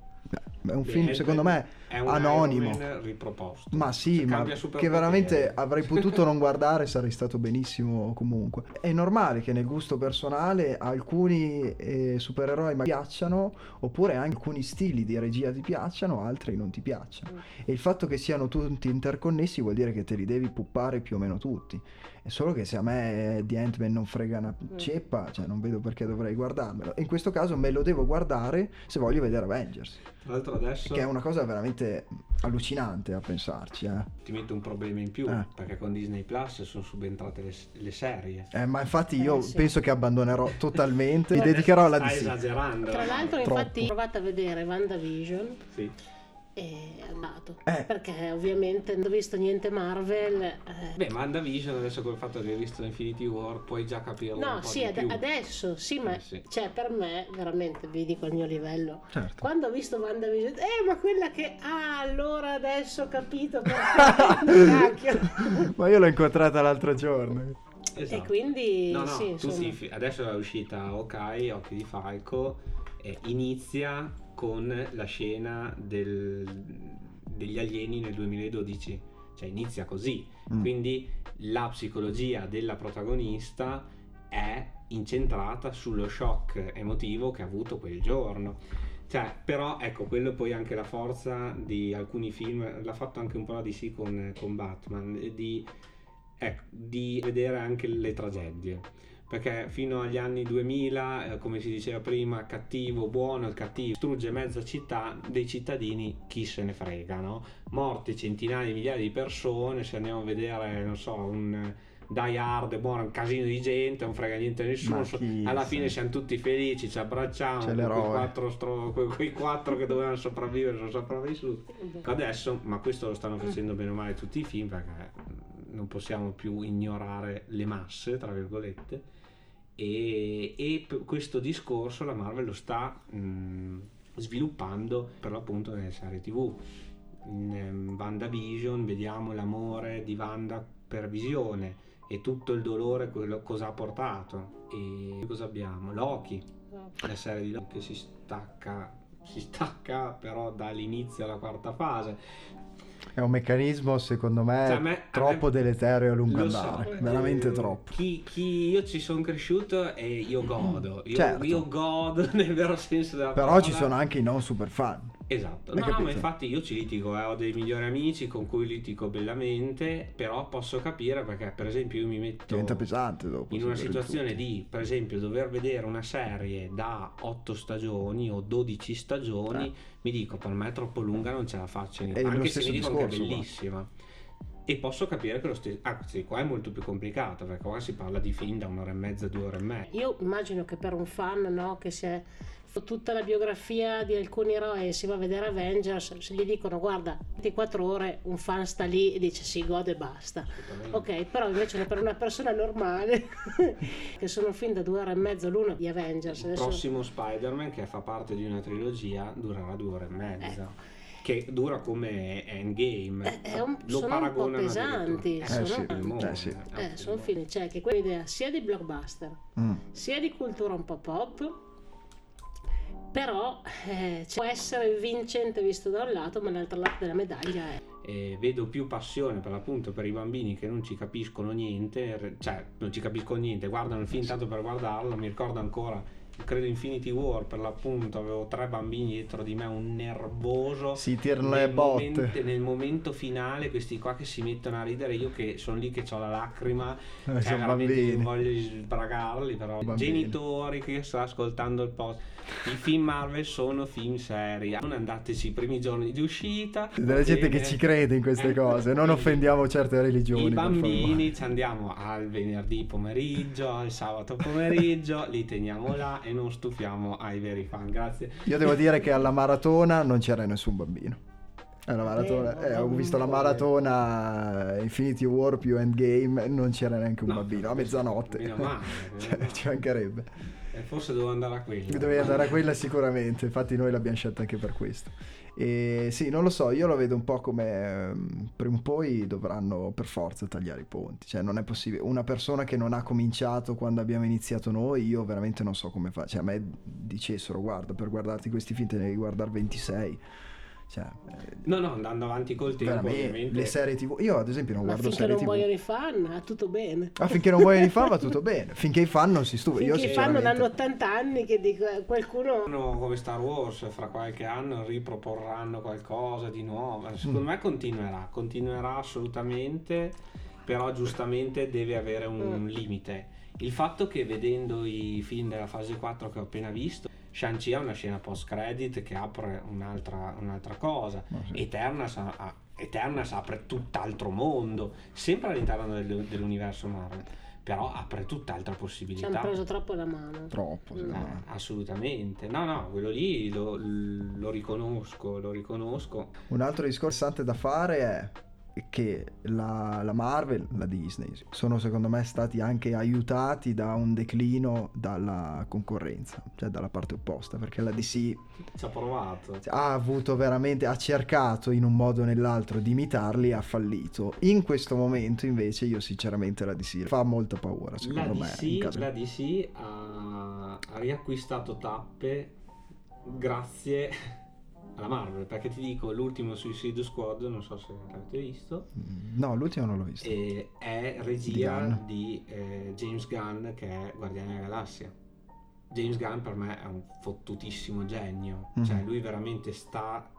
è un film secondo me È un anonimo. Riproposto. Ma sì, ma che veramente [laughs] avrei potuto non guardare, sarei stato benissimo comunque. È normale che nel gusto personale alcuni eh, supereroi mi piacciono, oppure anche alcuni stili di regia ti piacciono, altri non ti piacciono. E il fatto che siano tutti interconnessi vuol dire che te li devi puppare più o meno tutti. È solo che se a me di Ant-Man non frega una ceppa, cioè non vedo perché dovrei guardarmelo. In questo caso me lo devo guardare se voglio vedere Avengers, Tra l'altro adesso che è una cosa veramente allucinante a pensarci, eh. ti metto un problema in più Eh. perché con Disney Plus sono subentrate le, le serie. Eh, ma infatti io Eh, sì. penso che abbandonerò [laughs] totalmente, mi dedicherò alla Stai DC. esagerando. Tra l'altro, Troppo. infatti, ho provato a vedere WandaVision Sì. E è andato. Eh. Perché ovviamente non ho visto niente Marvel. eh, Beh, ma WandaVision adesso col fatto che hai visto Infinity War puoi già capirlo un No, po' sì, di ad- più. adesso sì, ma Eh, sì. cioè per me, veramente, vi dico il mio livello. Certo. Quando ho visto WandaVision, eh, ma quella che. Ah, allora adesso ho capito [laughs] perché. [laughs] Ma io l'ho incontrata l'altro giorno. Esatto. E quindi, No, no, sì, insomma. fi- adesso è uscita Okai, Occhi di Falco, e inizia con la scena del- degli alieni nel 2012. cioè inizia così. Mm. Quindi la psicologia della protagonista è incentrata sullo shock emotivo che ha avuto quel giorno. Cioè, però ecco, quello poi anche la forza di alcuni film, l'ha fatto anche un po' la DC con, con Batman, di, ecco, di vedere anche le tragedie. Perché fino agli anni 2000, eh, come si diceva prima, cattivo, buono, il cattivo distrugge mezza città, dei cittadini chi se ne frega, no? Morti centinaia di migliaia di persone, se andiamo a vedere, non so, un Die Hard, buono, un casino di gente, non frega niente a nessuno, alla fine siamo tutti felici, ci abbracciamo, quei quattro, stro- quei, quei quattro che dovevano sopravvivere sono sopravvissuti. Adesso, ma questo lo stanno facendo bene o male tutti i film perché non possiamo più ignorare le masse, tra virgolette, e, e questo discorso la Marvel lo sta mh, sviluppando per l'appunto nelle serie tv. In ehm, WandaVision vediamo l'amore di Wanda per visione e tutto il dolore quello cosa ha portato. E cosa abbiamo? Loki, la serie di Loki che si stacca, si stacca però dall'inizio alla quarta fase. È un meccanismo, secondo me, Cioè, me- troppo me- deleterio a lungo so, andare. eh, Veramente troppo. Chi, chi io ci sono cresciuto e io godo. Io, Certo. io godo [laughs] nel vero senso della Però parola. ci sono anche i non super fan. Esatto. No, no, ma infatti io ci litigo, eh, ho dei migliori amici con cui litigo bellamente, però posso capire perché per esempio io mi metto Diventa pesante dopo. in una situazione di, per esempio, dover vedere una serie da 8 stagioni o 12 stagioni, Eh. mi dico per me è troppo lunga, non ce la faccio. È Anche se mi dicono che è bellissima. E posso capire che lo stesso. Ah, sì, qua è molto più complicato perché qua si parla di film da un'ora e mezza, due ore e mezza. Io immagino che per un fan no, che si è tutta la biografia di alcuni eroi e si va a vedere Avengers, se gli dicono guarda, 24 ore un fan sta lì e dice si gode e basta. Ok, però invece per una persona normale, [laughs] che sono film da due ore e mezza l'uno di Avengers, Il adesso prossimo Spider-Man, che fa parte di una trilogia, durerà due ore e mezza. Che dura come Endgame. Eh, è un- Lo sono un po' paragonano pesanti, sono- Eh, sì. un eh, sono filmone. film, cioè che quella idea sia di blockbuster, Mm. sia di cultura un po' pop, però eh, può essere vincente visto da un lato, ma dall'altro lato della medaglia è... E vedo più passione per l'appunto per i bambini che non ci capiscono niente, cioè non ci capiscono niente, guardano il film tanto per guardarlo, mi ricordo ancora, credo Infinity War per l'appunto, avevo tre bambini dietro di me, un nervoso. Si tirano le nel, botte. momento, nel momento finale questi qua che si mettono a ridere, io che sono lì che ho la lacrima, Eh, cioè sono veramente bambini. voglio sbragarli, però Bambini. genitori che stanno ascoltando il post, i film Marvel sono film seri, non andateci i primi giorni di uscita. Della gente che ci crede in queste Eh, cose, non i- offendiamo certe religioni. I bambini ci andiamo al venerdì pomeriggio, al sabato pomeriggio, li teniamo là e non stufiamo ai veri fan. Grazie. Io devo dire che alla maratona non c'era nessun bambino. Alla maratona, Eh, eh, ho visto la maratona Infinity War più Endgame, non c'era neanche un No, bambino a mezzanotte. Meno male, [laughs] Cioè, meno ci mancherebbe. Eh, Forse devo andare a quello. Dovevi andare a quella sicuramente, infatti noi l'abbiamo scelta anche per questo. E sì, non lo so, io lo vedo un po' come ehm, prima o poi dovranno per forza tagliare i ponti, cioè non è possibile. Una persona che non ha cominciato quando abbiamo iniziato noi, io veramente non so come fa. Cioè a me dicessero, guarda, per guardarti questi film te ne devi guardare 26. Cioè, eh, No, no, andando avanti col tempo, ovviamente. le serie tv. Io ad esempio non Ma guardo finché serie non tv. muoiono i fan, va tutto bene. Ah, finché non vogliono di fan va [laughs] tutto bene. Finché i fan non si stufano. Io Finché i fan non hanno 80 anni che dico, eh, qualcuno... Come Star Wars, fra qualche anno riproporranno qualcosa di nuovo. Secondo Mm. me continuerà, continuerà assolutamente, però giustamente deve avere un Mm. limite. Il fatto che vedendo i film della fase 4 che ho appena visto, Shang-Chi ha una scena post-credit che apre un'altra, un'altra cosa. Ma sì. Eternals, ha- ha- Eternals apre tutt'altro mondo, sempre all'interno del- dell'universo Marvel, però apre tutt'altra Ci possibilità. hanno preso troppo la mano. Troppo, Eh, me. assolutamente, no, no, quello lì lo, lo riconosco, lo riconosco. Un altro discorso interessante da fare è che la, la Marvel, la Disney, sono secondo me stati anche aiutati da un declino dalla concorrenza, cioè dalla parte opposta, perché la DC Ci ha provato. ha avuto veramente, ha cercato in un modo o nell'altro di imitarli e ha fallito. In questo momento invece io sinceramente la DC fa molta paura, La secondo me. in DC, caso- la DC ha, ha riacquistato tappe grazie alla Marvel, perché ti dico, l'ultimo Suicide Squad, non so se l'avete visto, No, l'ultimo non l'ho visto. e è Di regia Gunn. di eh, James Gunn che è Guardiani della Galassia. James Gunn per me è un fottutissimo genio, Mhm. cioè lui veramente sta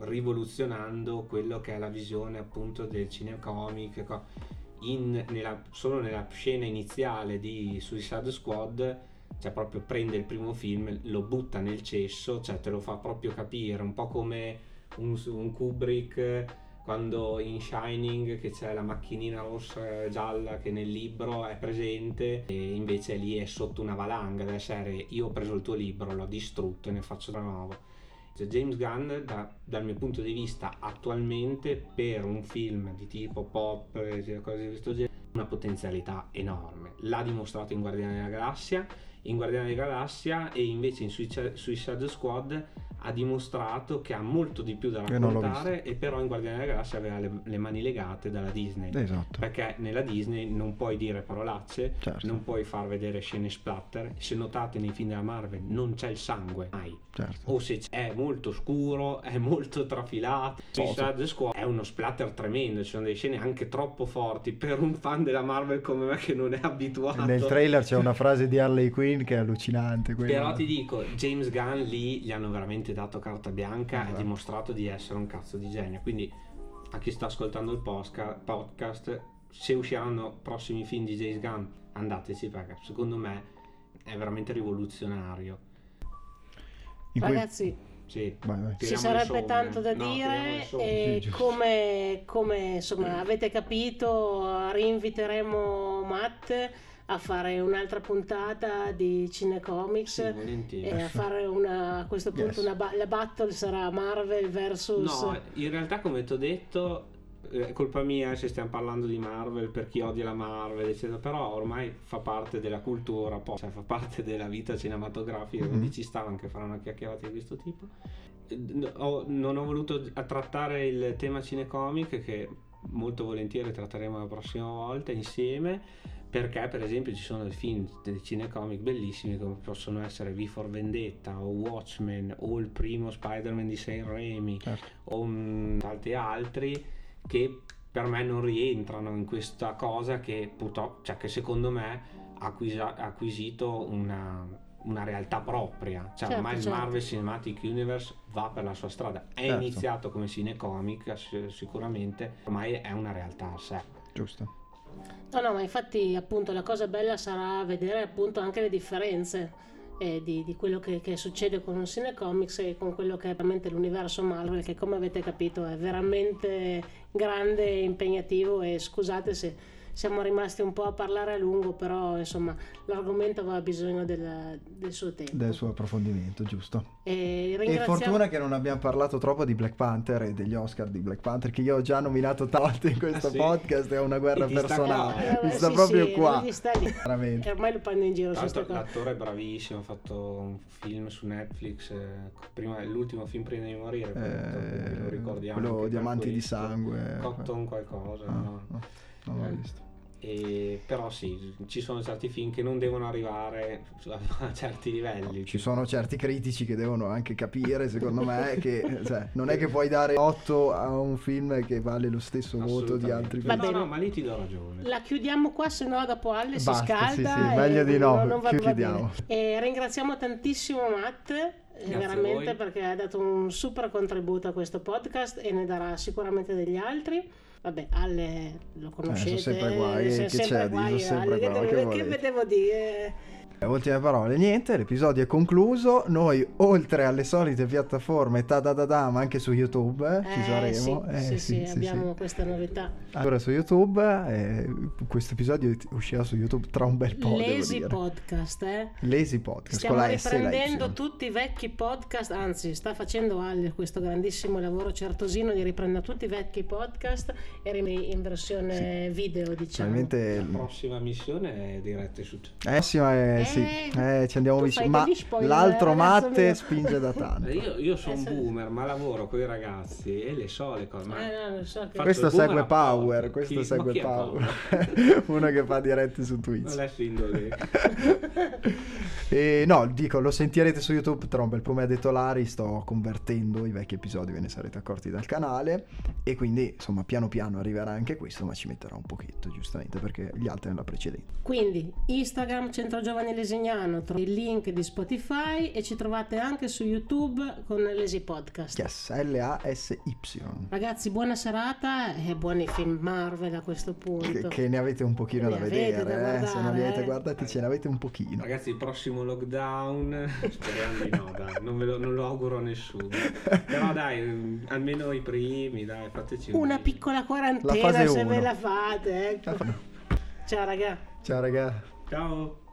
rivoluzionando quello che è la visione appunto del cinecomic. co- in- nella- solo nella scena iniziale di Suicide Squad, cioè proprio prende il primo film, lo butta nel cesso, cioè te lo fa proprio capire, un po' come un, un Kubrick quando in Shining che c'è la macchinina rossa e gialla che nel libro è presente e invece lì è sotto una valanga della serie io ho preso il tuo libro, l'ho distrutto e ne faccio da nuovo. Cioè, James Gunn da- dal mio punto di vista attualmente per un film di tipo pop e cose di questo genere una potenzialità enorme. L'ha dimostrato in Guardiani della Galassia, in Guardiani della Galassia e invece in Suicide Squad ha dimostrato che ha molto di più da raccontare e però in Guardiani della Galassia aveva le, le mani legate dalla Disney. Esatto, Perché nella Disney non puoi dire parolacce, certo, non puoi far vedere scene splatter. Se notate nei film della Marvel non c'è il sangue, mai. certo. O se è molto scuro, è molto trafilato. Suicide Squad è uno splatter tremendo, ci sono delle scene anche troppo forti per un fan della Marvel come me che non è abituato. Nel trailer c'è una frase di Harley Quinn che è allucinante. quella. Però ti dico, James Gunn lì gli hanno veramente dato carta bianca e Esatto. ha dimostrato di essere un cazzo di genio. Quindi a chi sta ascoltando il podcast, se usciranno prossimi film di James Gunn, andateci perché secondo me è veramente rivoluzionario. In Ragazzi, Sì. Vai, vai. ci sarebbe tanto da No, tiriamo dire e Sì, come, come, insomma avete capito rinviteremo Matt a fare un'altra puntata di Cinecomics Sì, e a fare una, a questo punto Yes. una ba- la battle sarà Marvel versus No, in realtà come ti ho detto è colpa mia se stiamo parlando di Marvel per chi odia la Marvel eccetera però ormai fa parte della cultura poi, cioè fa parte della vita cinematografica Mhm. quindi ci stava anche fare una chiacchierata di questo tipo Eh, ho- non ho voluto trattare il tema cinecomic che molto volentieri tratteremo la prossima volta insieme perché per esempio ci sono dei film dei cinecomic bellissimi come possono essere V for Vendetta o Watchmen o il primo Spider-Man di Sam Raimi Certo. o mm, tanti altri che per me non rientrano in questa cosa che purtroppo, cioè che secondo me ha acquisa- acquisito una, una realtà propria. Cioè Certo, ormai il certo. Marvel Cinematic Universe va per la sua strada. È Certo. iniziato come cinecomic si- sicuramente, ormai è una realtà a sé. Giusto. No, no, ma infatti appunto la cosa bella sarà vedere appunto anche le differenze eh, di, di quello che, che succede con un cinecomics e con quello che è veramente l'universo Marvel che come avete capito è veramente grande e impegnativo e scusate se siamo rimasti un po' a parlare a lungo però insomma l'argomento aveva bisogno del, del suo tempo. Del suo approfondimento, giusto. E E ringraziamo- fortuna che non abbiamo parlato troppo di Black Panther e degli Oscar di Black Panther, che io ho già nominato tante in questo Ah, sì? podcast, è una guerra E ti sta personale. Eh, Mi sì, sta sì, proprio sì, qua. lui sta lì. Veramente. E ormai lo prendo in giro cose. l'attore è bravissimo, ha fatto un film su Netflix, eh, prima- l'ultimo film prima di morire, Eh, lo ricordiamo. quello Diamanti di sangue. Cotton qualcosa, Ah, no? no, non l'ho Eh. visto. E- però sì, ci sono certi film che non devono arrivare [laughs] a certi livelli. Ci sono certi critici che devono anche capire, secondo me, che cioè, non è che puoi dare 8 a un film che vale lo stesso voto di altri film. No, no, ma lì ti do ragione. La chiudiamo qua, se no dopo Alle si scalda. sì, sì, meglio di no, non va, chiudiamo. E ringraziamo tantissimo Matt, eh, Grazie veramente perché ha dato un super contributo a questo podcast e ne darà sicuramente degli altri. Vabbè, Alle lo conoscete. sempre guai, sono che sempre c'è, guai, sono sempre Ale, che, guai, che devo- che volete? vedevo dire? Ultime parole, niente, l'episodio è concluso. Noi, oltre alle solite piattaforme, ta da da da, ma anche su YouTube eh, ci Eh, saremo. Sì, Eh, sì, sì, sì, sì, abbiamo sì. questa novità. Allora su YouTube, eh, questo episodio uscirà su YouTube tra un bel po'. Lazy. Podcast, eh? Lazy Podcast Stiamo con la S la riprendendo Y. tutti i vecchi podcast, anzi sta facendo Ale questo grandissimo lavoro certosino di riprendere tutti i vecchi podcast e in versione video diciamo. Probabilmente La prossima missione è diretta su Eh sì, ma è Eh, sì, Eh, eh, ci andiamo vicino. Ma l'altro matte mio. spinge da tanto. Eh, Io, io sono Eh, un sì. boomer, ma lavoro con i ragazzi e le so le cose. Ma Eh, no, so Questo segue. Power, questo Chi- segue è Power. [laughs] Uno che fa dirette su Twitch. non è Findoli. [laughs] E no, dico, lo sentirete su YouTube tra un bel po' come ha detto Lari, sto convertendo i vecchi episodi, ve ne sarete accorti dal canale e quindi insomma piano piano arriverà anche questo, ma ci metterà un pochetto giustamente perché gli altri nella precedente. Quindi Instagram Centro Giovani Lesignano, trovi il link di Spotify e ci trovate anche su YouTube con Lesi Podcast. Yes, L-A-S-Y. Ragazzi, buona serata e buoni film Marvel a questo punto. Che, che ne avete un pochino Ne da avete da vedere, eh? se non li guardare, avete eh. guardati ce ne avete un pochino. Ragazzi, il prossimo lockdown, [laughs] speriamo di no, dai, non, ve lo, non lo auguro a nessuno. Però dai, mm, almeno i primi, dai, fateci un Una video. piccola La quarantena se uno. ve la fate. Ecco. Ciao raga. Ciao raga. Ciao.